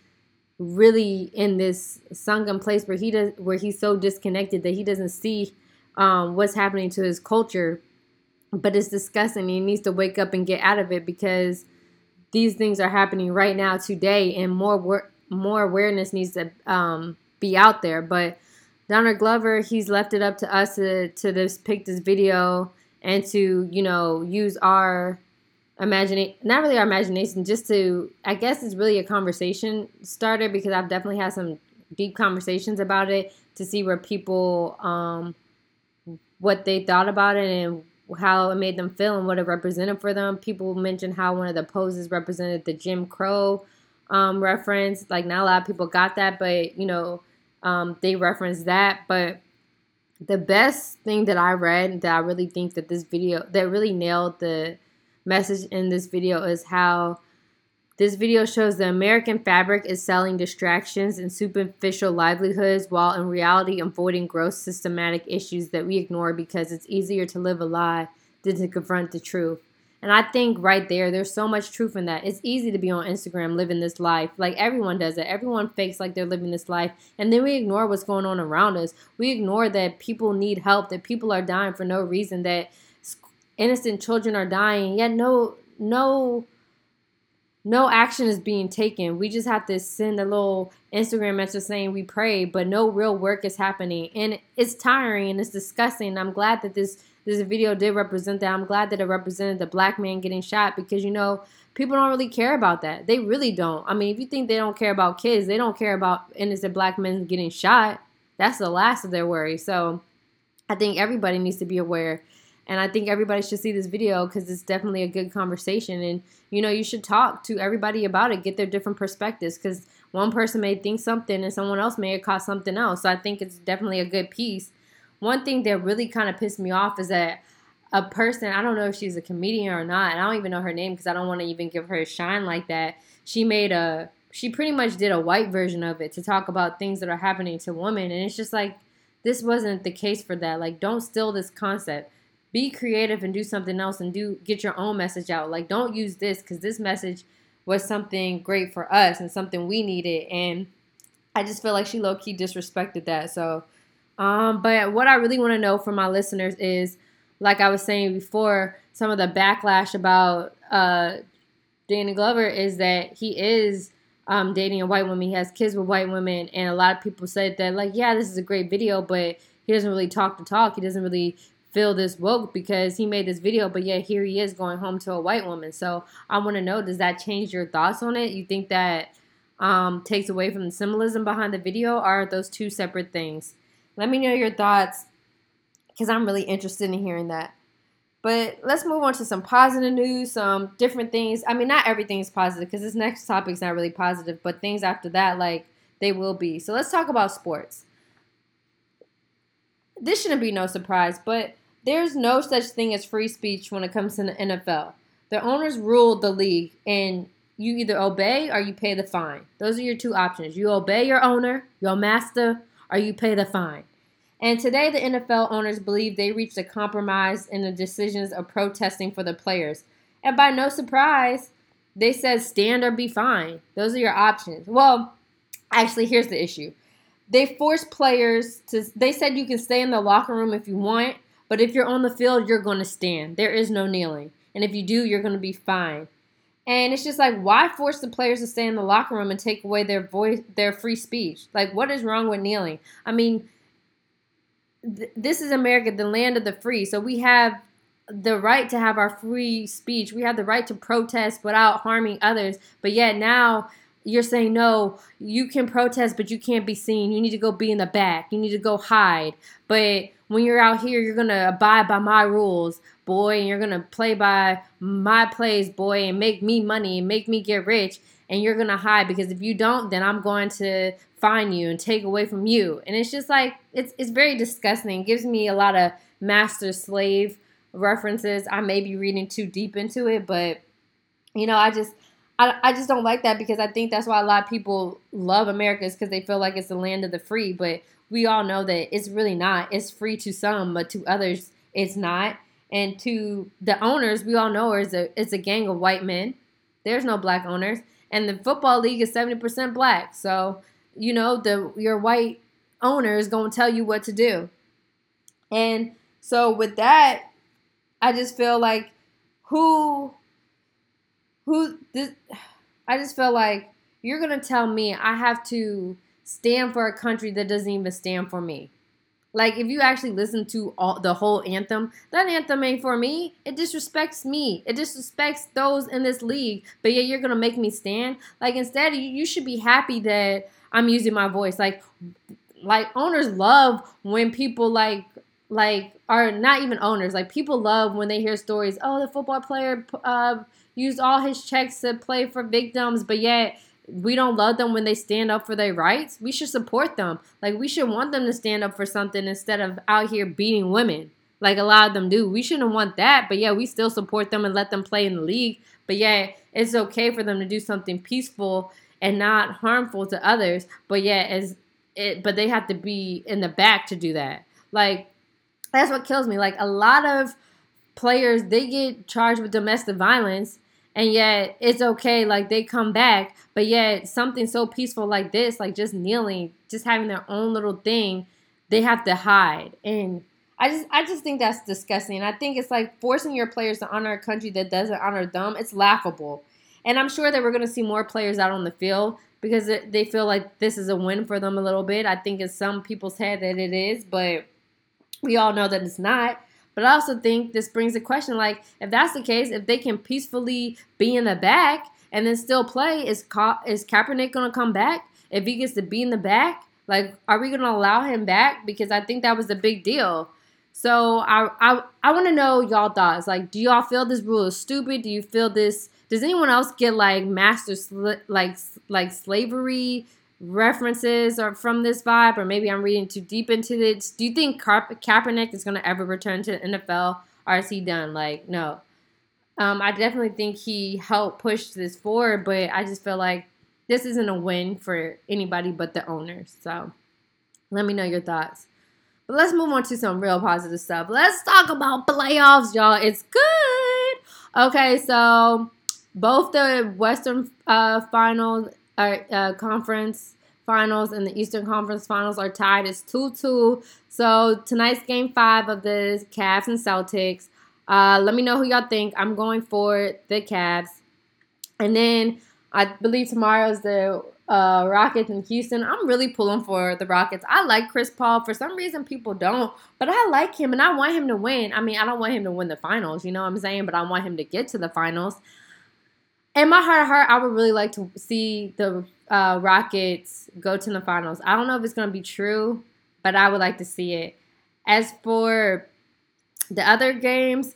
really in this sunken place where he does where he's so disconnected that he doesn't see um, what's happening to his culture but it's disgusting. He needs to wake up and get out of it because these things are happening right now today, and more wor- more awareness needs to um, be out there. But Donald Glover, he's left it up to us to to this pick this video and to you know use our imagination, not really our imagination, just to I guess it's really a conversation starter because I've definitely had some deep conversations about it to see where people um what they thought about it and how it made them feel and what it represented for them. People mentioned how one of the poses represented the Jim Crow um, reference. Like not a lot of people got that, but you know, um, they referenced that. But the best thing that I read that I really think that this video that really nailed the message in this video is how this video shows the American fabric is selling distractions and superficial livelihoods while in reality avoiding gross systematic issues that we ignore because it's easier to live a lie than to confront the truth. And I think right there, there's so much truth in that. It's easy to be on Instagram living this life. Like everyone does it. Everyone fakes like they're living this life. And then we ignore what's going on around us. We ignore that people need help, that people are dying for no reason, that innocent children are dying. Yet no no no action is being taken. We just have to send a little Instagram message saying we pray, but no real work is happening. And it's tiring and it's disgusting. I'm glad that this this video did represent that. I'm glad that it represented the black man getting shot because you know, people don't really care about that. They really don't. I mean, if you think they don't care about kids, they don't care about innocent black men getting shot. That's the last of their worry. So I think everybody needs to be aware and I think everybody should see this video because it's definitely a good conversation. And, you know, you should talk to everybody about it, get their different perspectives because one person may think something and someone else may have caught something else. So I think it's definitely a good piece. One thing that really kind of pissed me off is that a person, I don't know if she's a comedian or not, and I don't even know her name because I don't want to even give her a shine like that. She made a, she pretty much did a white version of it to talk about things that are happening to women. And it's just like, this wasn't the case for that. Like, don't steal this concept be creative and do something else and do get your own message out. Like don't use this because this message was something great for us and something we needed. And I just feel like she low key disrespected that. So, um, but what I really want to know from my listeners is, like I was saying before, some of the backlash about uh, Danny Glover is that he is um, dating a white woman. He has kids with white women, and a lot of people said that like, yeah, this is a great video, but he doesn't really talk the talk. He doesn't really feel this woke because he made this video, but yet here he is going home to a white woman. So I want to know, does that change your thoughts on it? You think that um, takes away from the symbolism behind the video, are those two separate things? Let me know your thoughts because I'm really interested in hearing that. But let's move on to some positive news, some different things. I mean, not everything is positive because this next topic is not really positive, but things after that, like they will be. So let's talk about sports. This shouldn't be no surprise, but there's no such thing as free speech when it comes to the NFL. The owners rule the league, and you either obey or you pay the fine. Those are your two options. You obey your owner, your master, or you pay the fine. And today, the NFL owners believe they reached a compromise in the decisions of protesting for the players. And by no surprise, they said stand or be fine. Those are your options. Well, actually, here's the issue. They forced players to, they said you can stay in the locker room if you want, but if you're on the field, you're going to stand. There is no kneeling. And if you do, you're going to be fine. And it's just like, why force the players to stay in the locker room and take away their voice, their free speech? Like, what is wrong with kneeling? I mean, th- this is America, the land of the free. So we have the right to have our free speech. We have the right to protest without harming others. But yet now you're saying no you can protest but you can't be seen you need to go be in the back you need to go hide but when you're out here you're gonna abide by my rules boy and you're gonna play by my plays boy and make me money and make me get rich and you're gonna hide because if you don't then i'm going to find you and take away from you. And it's just like it's it's very disgusting. It gives me a lot of master slave references. I may be reading too deep into it but you know i just I, I just don't like that because I think that's why a lot of people love America is because they feel like it's the land of the free. But we all know that it's really not. It's free to some, but to others, it's not. And to the owners, we all know it's a it's a gang of white men. There's no black owners, and the football league is seventy percent black. So you know the your white owner is going to tell you what to do. And so with that, I just feel like who who this I just feel like you're gonna tell me I have to stand for a country that doesn't even stand for me. Like if you actually listen to all the whole anthem, that anthem ain't for me. It disrespects me. It disrespects those in this league. But yet you're gonna make me stand. Like instead, you, you should be happy that I'm using my voice. Like, like owners love when people like like are not even owners. Like people love when they hear stories. Oh, the football player uh, used all his checks to play for victims, but yet we don't love them when they stand up for their rights. We should support them. Like we should want them to stand up for something instead of out here beating women like a lot of them do. We shouldn't want that, but yeah, we still support them and let them play in the league. But yeah, it's okay for them to do something peaceful and not harmful to others. But yeah, as it but they have to be in the back to do that. Like that's what kills me. Like a lot of players they get charged with domestic violence and yet it's okay like they come back but yet something so peaceful like this like just kneeling just having their own little thing they have to hide and i just i just think that's disgusting i think it's like forcing your players to honor a country that doesn't honor them it's laughable And I'm sure that we're going to see more players out on the field because they feel like this is a win for them a little bit. I think in some people's head that it is, but we all know that it's not. But I also think this brings a question like, if that's the case, if they can peacefully be in the back and then still play, is Ka- is Kaepernick going to come back? If he gets to be in the back, like, are we going to allow him back? Because I think that was a big deal. So I I, I want to know y'all thoughts. Like, do y'all feel this rule is stupid? Do you feel this? Does anyone else get like master sl- like like slavery references or from this vibe, or maybe I'm reading too deep into it. Do you think Ka- Kaepernick is going to ever return to the NFL, or is he done? Like, no. Um, I definitely think he helped push this forward, but I just feel like this isn't a win for anybody but the owners. So, let me know your thoughts. But let's move on to some real positive stuff. Let's talk about playoffs, y'all. It's good. Okay, so both the Western uh, Finals uh, uh, Conference Finals and the Eastern Conference Finals are tied. It's 2 2. So tonight's game five of the Cavs and Celtics. Uh, let me know who y'all think. I'm going for the Cavs. And then I believe tomorrow is the uh, Rockets in Houston. I'm really pulling for the Rockets. I like Chris Paul. For some reason, people don't, but I like him and I want him to win. I mean, I don't want him to win the finals, you know what I'm saying? But I want him to get to the finals. In my heart of heart, I would really like to see the uh, Rockets go to the finals. I don't know if it's going to be true, but I would like to see it. As for the other games,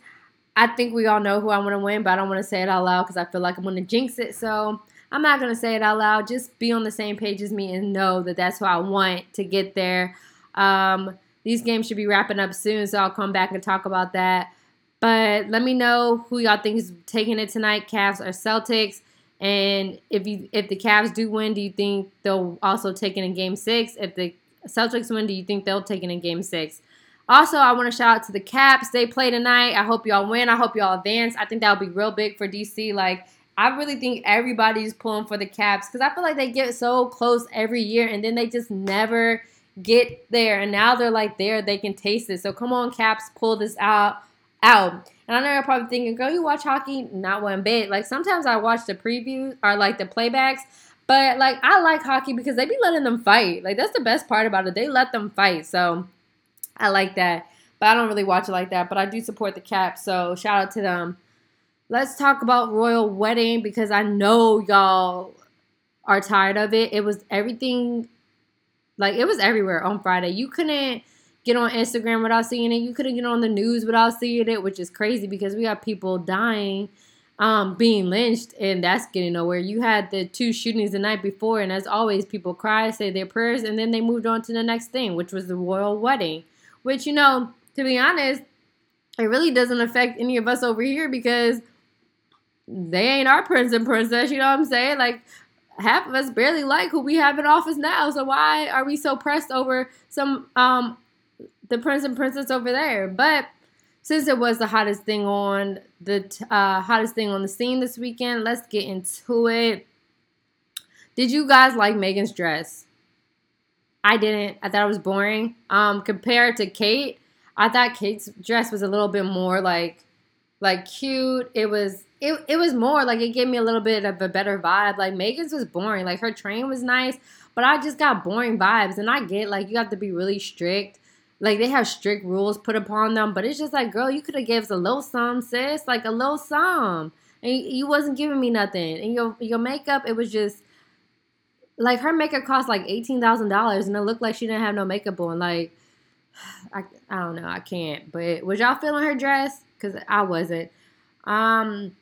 I think we all know who I want to win, but I don't want to say it out loud because I feel like I'm going to jinx it. So I'm not going to say it out loud. Just be on the same page as me and know that that's who I want to get there. Um, these games should be wrapping up soon, so I'll come back and talk about that. But let me know who y'all think is taking it tonight, Cavs or Celtics. And if you if the Cavs do win, do you think they'll also take it in Game Six? If the Celtics win, do you think they'll take it in Game Six? Also, I want to shout out to the Caps. They play tonight. I hope y'all win. I hope y'all advance. I think that'll be real big for DC. Like I really think everybody's pulling for the Caps because I feel like they get so close every year and then they just never get there. And now they're like there, they can taste it. So come on, Caps, pull this out. Out. And I know you're probably thinking, girl, you watch hockey? Not one bit. Like sometimes I watch the previews or like the playbacks, but like I like hockey because they be letting them fight. Like that's the best part about it. They let them fight. So I like that. But I don't really watch it like that. But I do support the Caps. So shout out to them let's talk about royal wedding because I know y'all are tired of it. It was everything like it was everywhere on Friday. You couldn't get on Instagram without seeing it. You couldn't get on the news without seeing it, which is crazy because we have people dying, um, being lynched, and that's getting nowhere. You had the two shootings the night before, and as always, people cry, say their prayers, and then they moved on to the next thing, which was the royal wedding. Which, you know, to be honest, it really doesn't affect any of us over here because they ain't our prince and princess, you know what I'm saying? Like half of us barely like who we have in office now. So why are we so pressed over some um the prince and princess over there? But since it was the hottest thing on the uh, hottest thing on the scene this weekend, let's get into it. Did you guys like Meghan's dress? I didn't. I thought it was boring. Um, compared to Kate, I thought Kate's dress was a little bit more like like cute. It was it, it was more like it gave me a little bit of a better vibe. Like Meghan's was boring. Like her train was nice, but I just got boring vibes. And I get like you have to be really strict. Like they have strict rules put upon them, but it's just like, girl, you could have gave us a little sum, sis. Like a little sum. And you wasn't giving me nothing. And your your makeup, it was just like her makeup cost like eighteen thousand dollars, and it looked like she didn't have no makeup on. Like <sighs> I I don't know, I can't. But was y'all feeling her dress? Cause I wasn't. Um,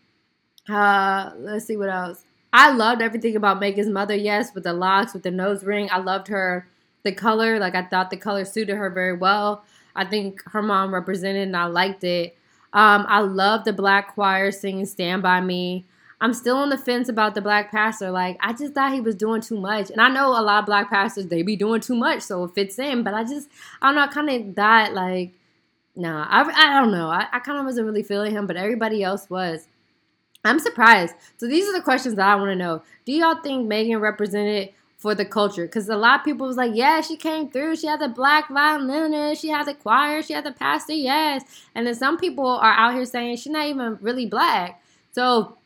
uh, let's see what else. I loved everything about Meghan's mother. Yes, with the locks, with the nose ring. I loved her the color. Like I thought the color suited her very well. I think her mom represented, and I liked it. Um, I love the black choir singing "Stand by Me." I'm still on the fence about the black pastor. Like I just thought he was doing too much, and I know a lot of black pastors they be doing too much, so it fits in. But I just I don't know. I kind of thought like, nah, I I don't know. I, I kind of wasn't really feeling him, but everybody else was. I'm surprised. So these are the questions that I want to know. Do y'all think Meghan represented for the culture? Because a lot of people was like, yeah, she came through. She had the black violinist. She had the choir. She had the pastor. Yes. And then some people are out here saying she's not even really black. So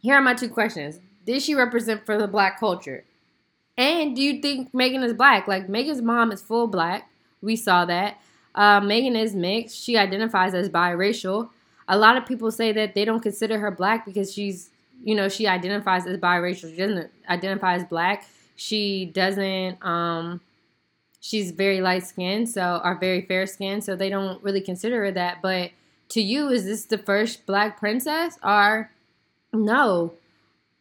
here are my two questions. Did she represent for the black culture? And do you think Meghan is black? Like Meghan's mom is full black. We saw that. Uh, Meghan is mixed. She identifies as biracial. A lot of people say that they don't consider her black because she's, you know, she identifies as biracial. She doesn't identify as black. She doesn't. Um, she's very light skinned, so are very fair skinned, so they don't really consider her that. But to you, is this the first black princess or no?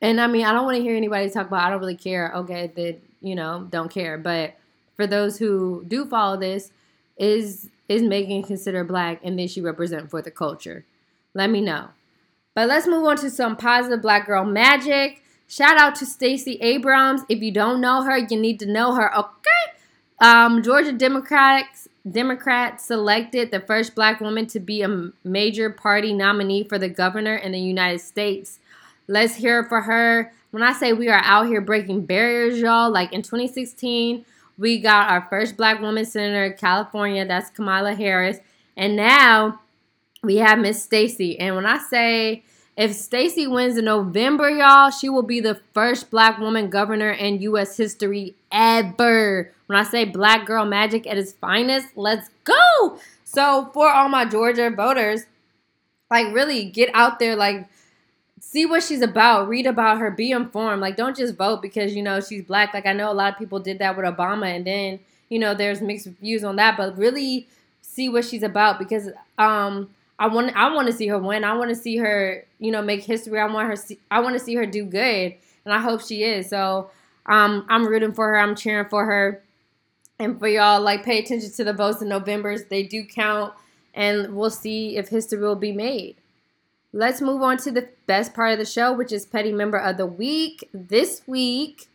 And I mean, I don't want to hear anybody talk about I don't really care. Okay, that you know, don't care. But for those who do follow this, is is Meghan considered black and did she represent for the culture? Let me know. But let's move on to some positive black girl magic. Shout out to Stacey Abrams. If you don't know her, you need to know her. Okay. Um, Georgia Democrats Democrats selected the first black woman to be a major party nominee for the governor in the United States. Let's hear for her. When I say we are out here breaking barriers, y'all, like in 2016, we got our first black woman senator in California, that's Kamala Harris. And now we have Miss Stacey. And when I say if Stacey wins in November, y'all, she will be the first black woman governor in U.S. history ever. When I say black girl magic at its finest, let's go. So for all my Georgia voters, like really get out there, like see what she's about, read about her, be informed. Like, don't just vote because you know she's black. Like, I know a lot of people did that with Obama, and then you know there's mixed views on that. But really see what she's about because um, I want I want to see her win. I want to see her, you know, make history. I want her. See, I want to see her do good, and I hope she is. So um, I'm rooting for her. I'm cheering for her, and for y'all, like pay attention to the votes in November's. They do count, and we'll see if history will be made. Let's move on to the best part of the show, which is Petty Member of the Week. This week,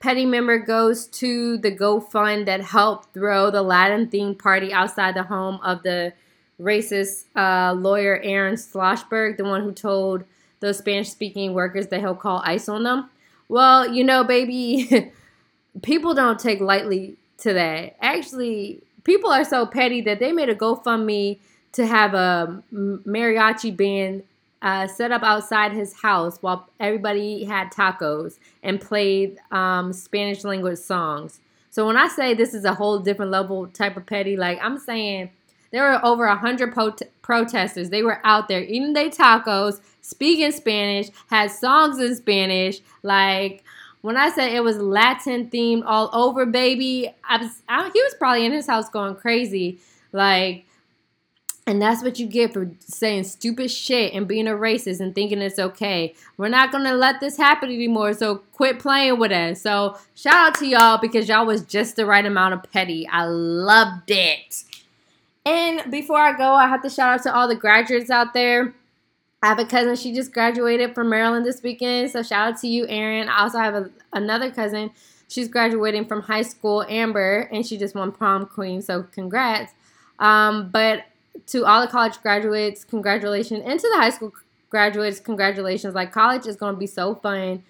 Petty Member goes to the GoFund that helped throw the Latin themed party outside the home of the racist uh, lawyer Aaron Schlossberg, the one who told those Spanish speaking workers that he'll call ICE on them. Well, you know, baby, <laughs> people don't take lightly to that. Actually, people are so petty that they made a GoFundMe to have a mariachi band uh, set up outside his house while everybody had tacos and played um, Spanish language songs. So when I say this is a whole different level type of petty, like I'm saying there were over a hundred protesters. They were out there eating their tacos, speaking Spanish, had songs in Spanish. Like when I said it was Latin themed all over, baby, I was I, he was probably in his house going crazy. Like and that's what you get for saying stupid shit and being a racist and thinking it's okay. We're not gonna let this happen anymore, so quit playing with us. So shout out to y'all because y'all was just the right amount of petty. I loved it. And before I go, I have to shout out to all the graduates out there. I have a cousin, she just graduated from Maryland this weekend. So shout out to you, Erin. I also have a, another cousin. She's graduating from high school, Amber, and she just won prom queen. So congrats. Um, but to all the college graduates, congratulations. And to the high school graduates, congratulations. Like college is going to be so fun.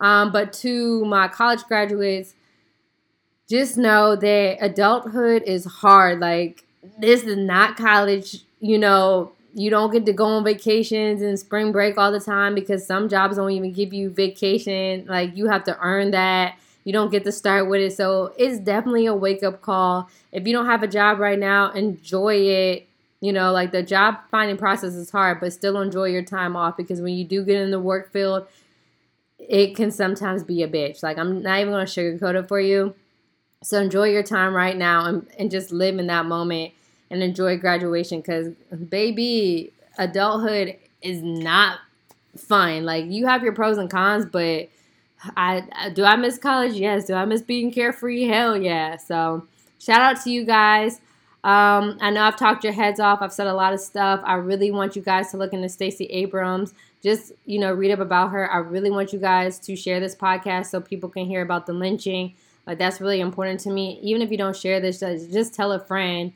Um, but to my college graduates, just know that adulthood is hard. Like this is not college. You know, you don't get to go on vacations and spring break all the time because some jobs don't even give you vacation. Like you have to earn that. You don't get to start with it. So it's definitely a wake up call. If you don't have a job right now, enjoy it you know, like the job finding process is hard, but still enjoy your time off because when you do get in the work field, it can sometimes be a bitch. Like I'm not even gonna sugarcoat it for you. So enjoy your time right now and, and just live in that moment and enjoy graduation because baby, adulthood is not fun. Like you have your pros and cons, but I do I miss college? Yes. Do I miss being carefree? Hell yeah. So shout out to you guys. Um, I know I've talked your heads off. I've said a lot of stuff. I really want you guys to look into Stacey Abrams. Just you know, read up about her. I really want you guys to share this podcast so people can hear about the lynching. Like that's really important to me. Even if you don't share this, just tell a friend.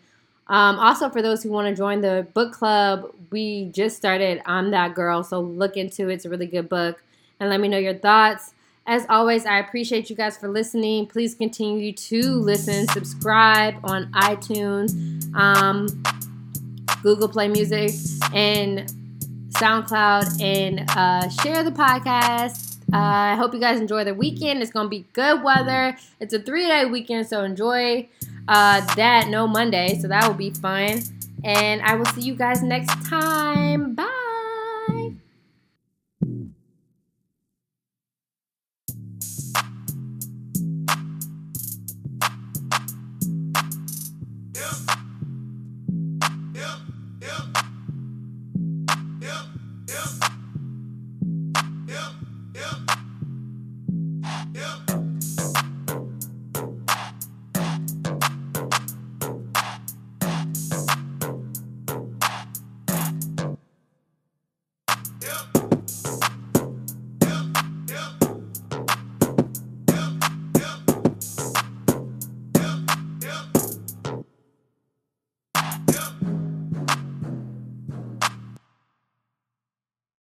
Um, also, for those who want to join the book club, we just started I'm That Girl, so look into it. It's a really good book. And let me know your thoughts. As always, I appreciate you guys for listening. Please continue to listen, subscribe on iTunes, um, Google Play Music, and SoundCloud, and uh, share the podcast. Uh, I hope you guys enjoy the weekend. It's going to be good weather. It's a three day weekend, so enjoy uh, that. No Monday, so that will be fun. And I will see you guys next time. Bye.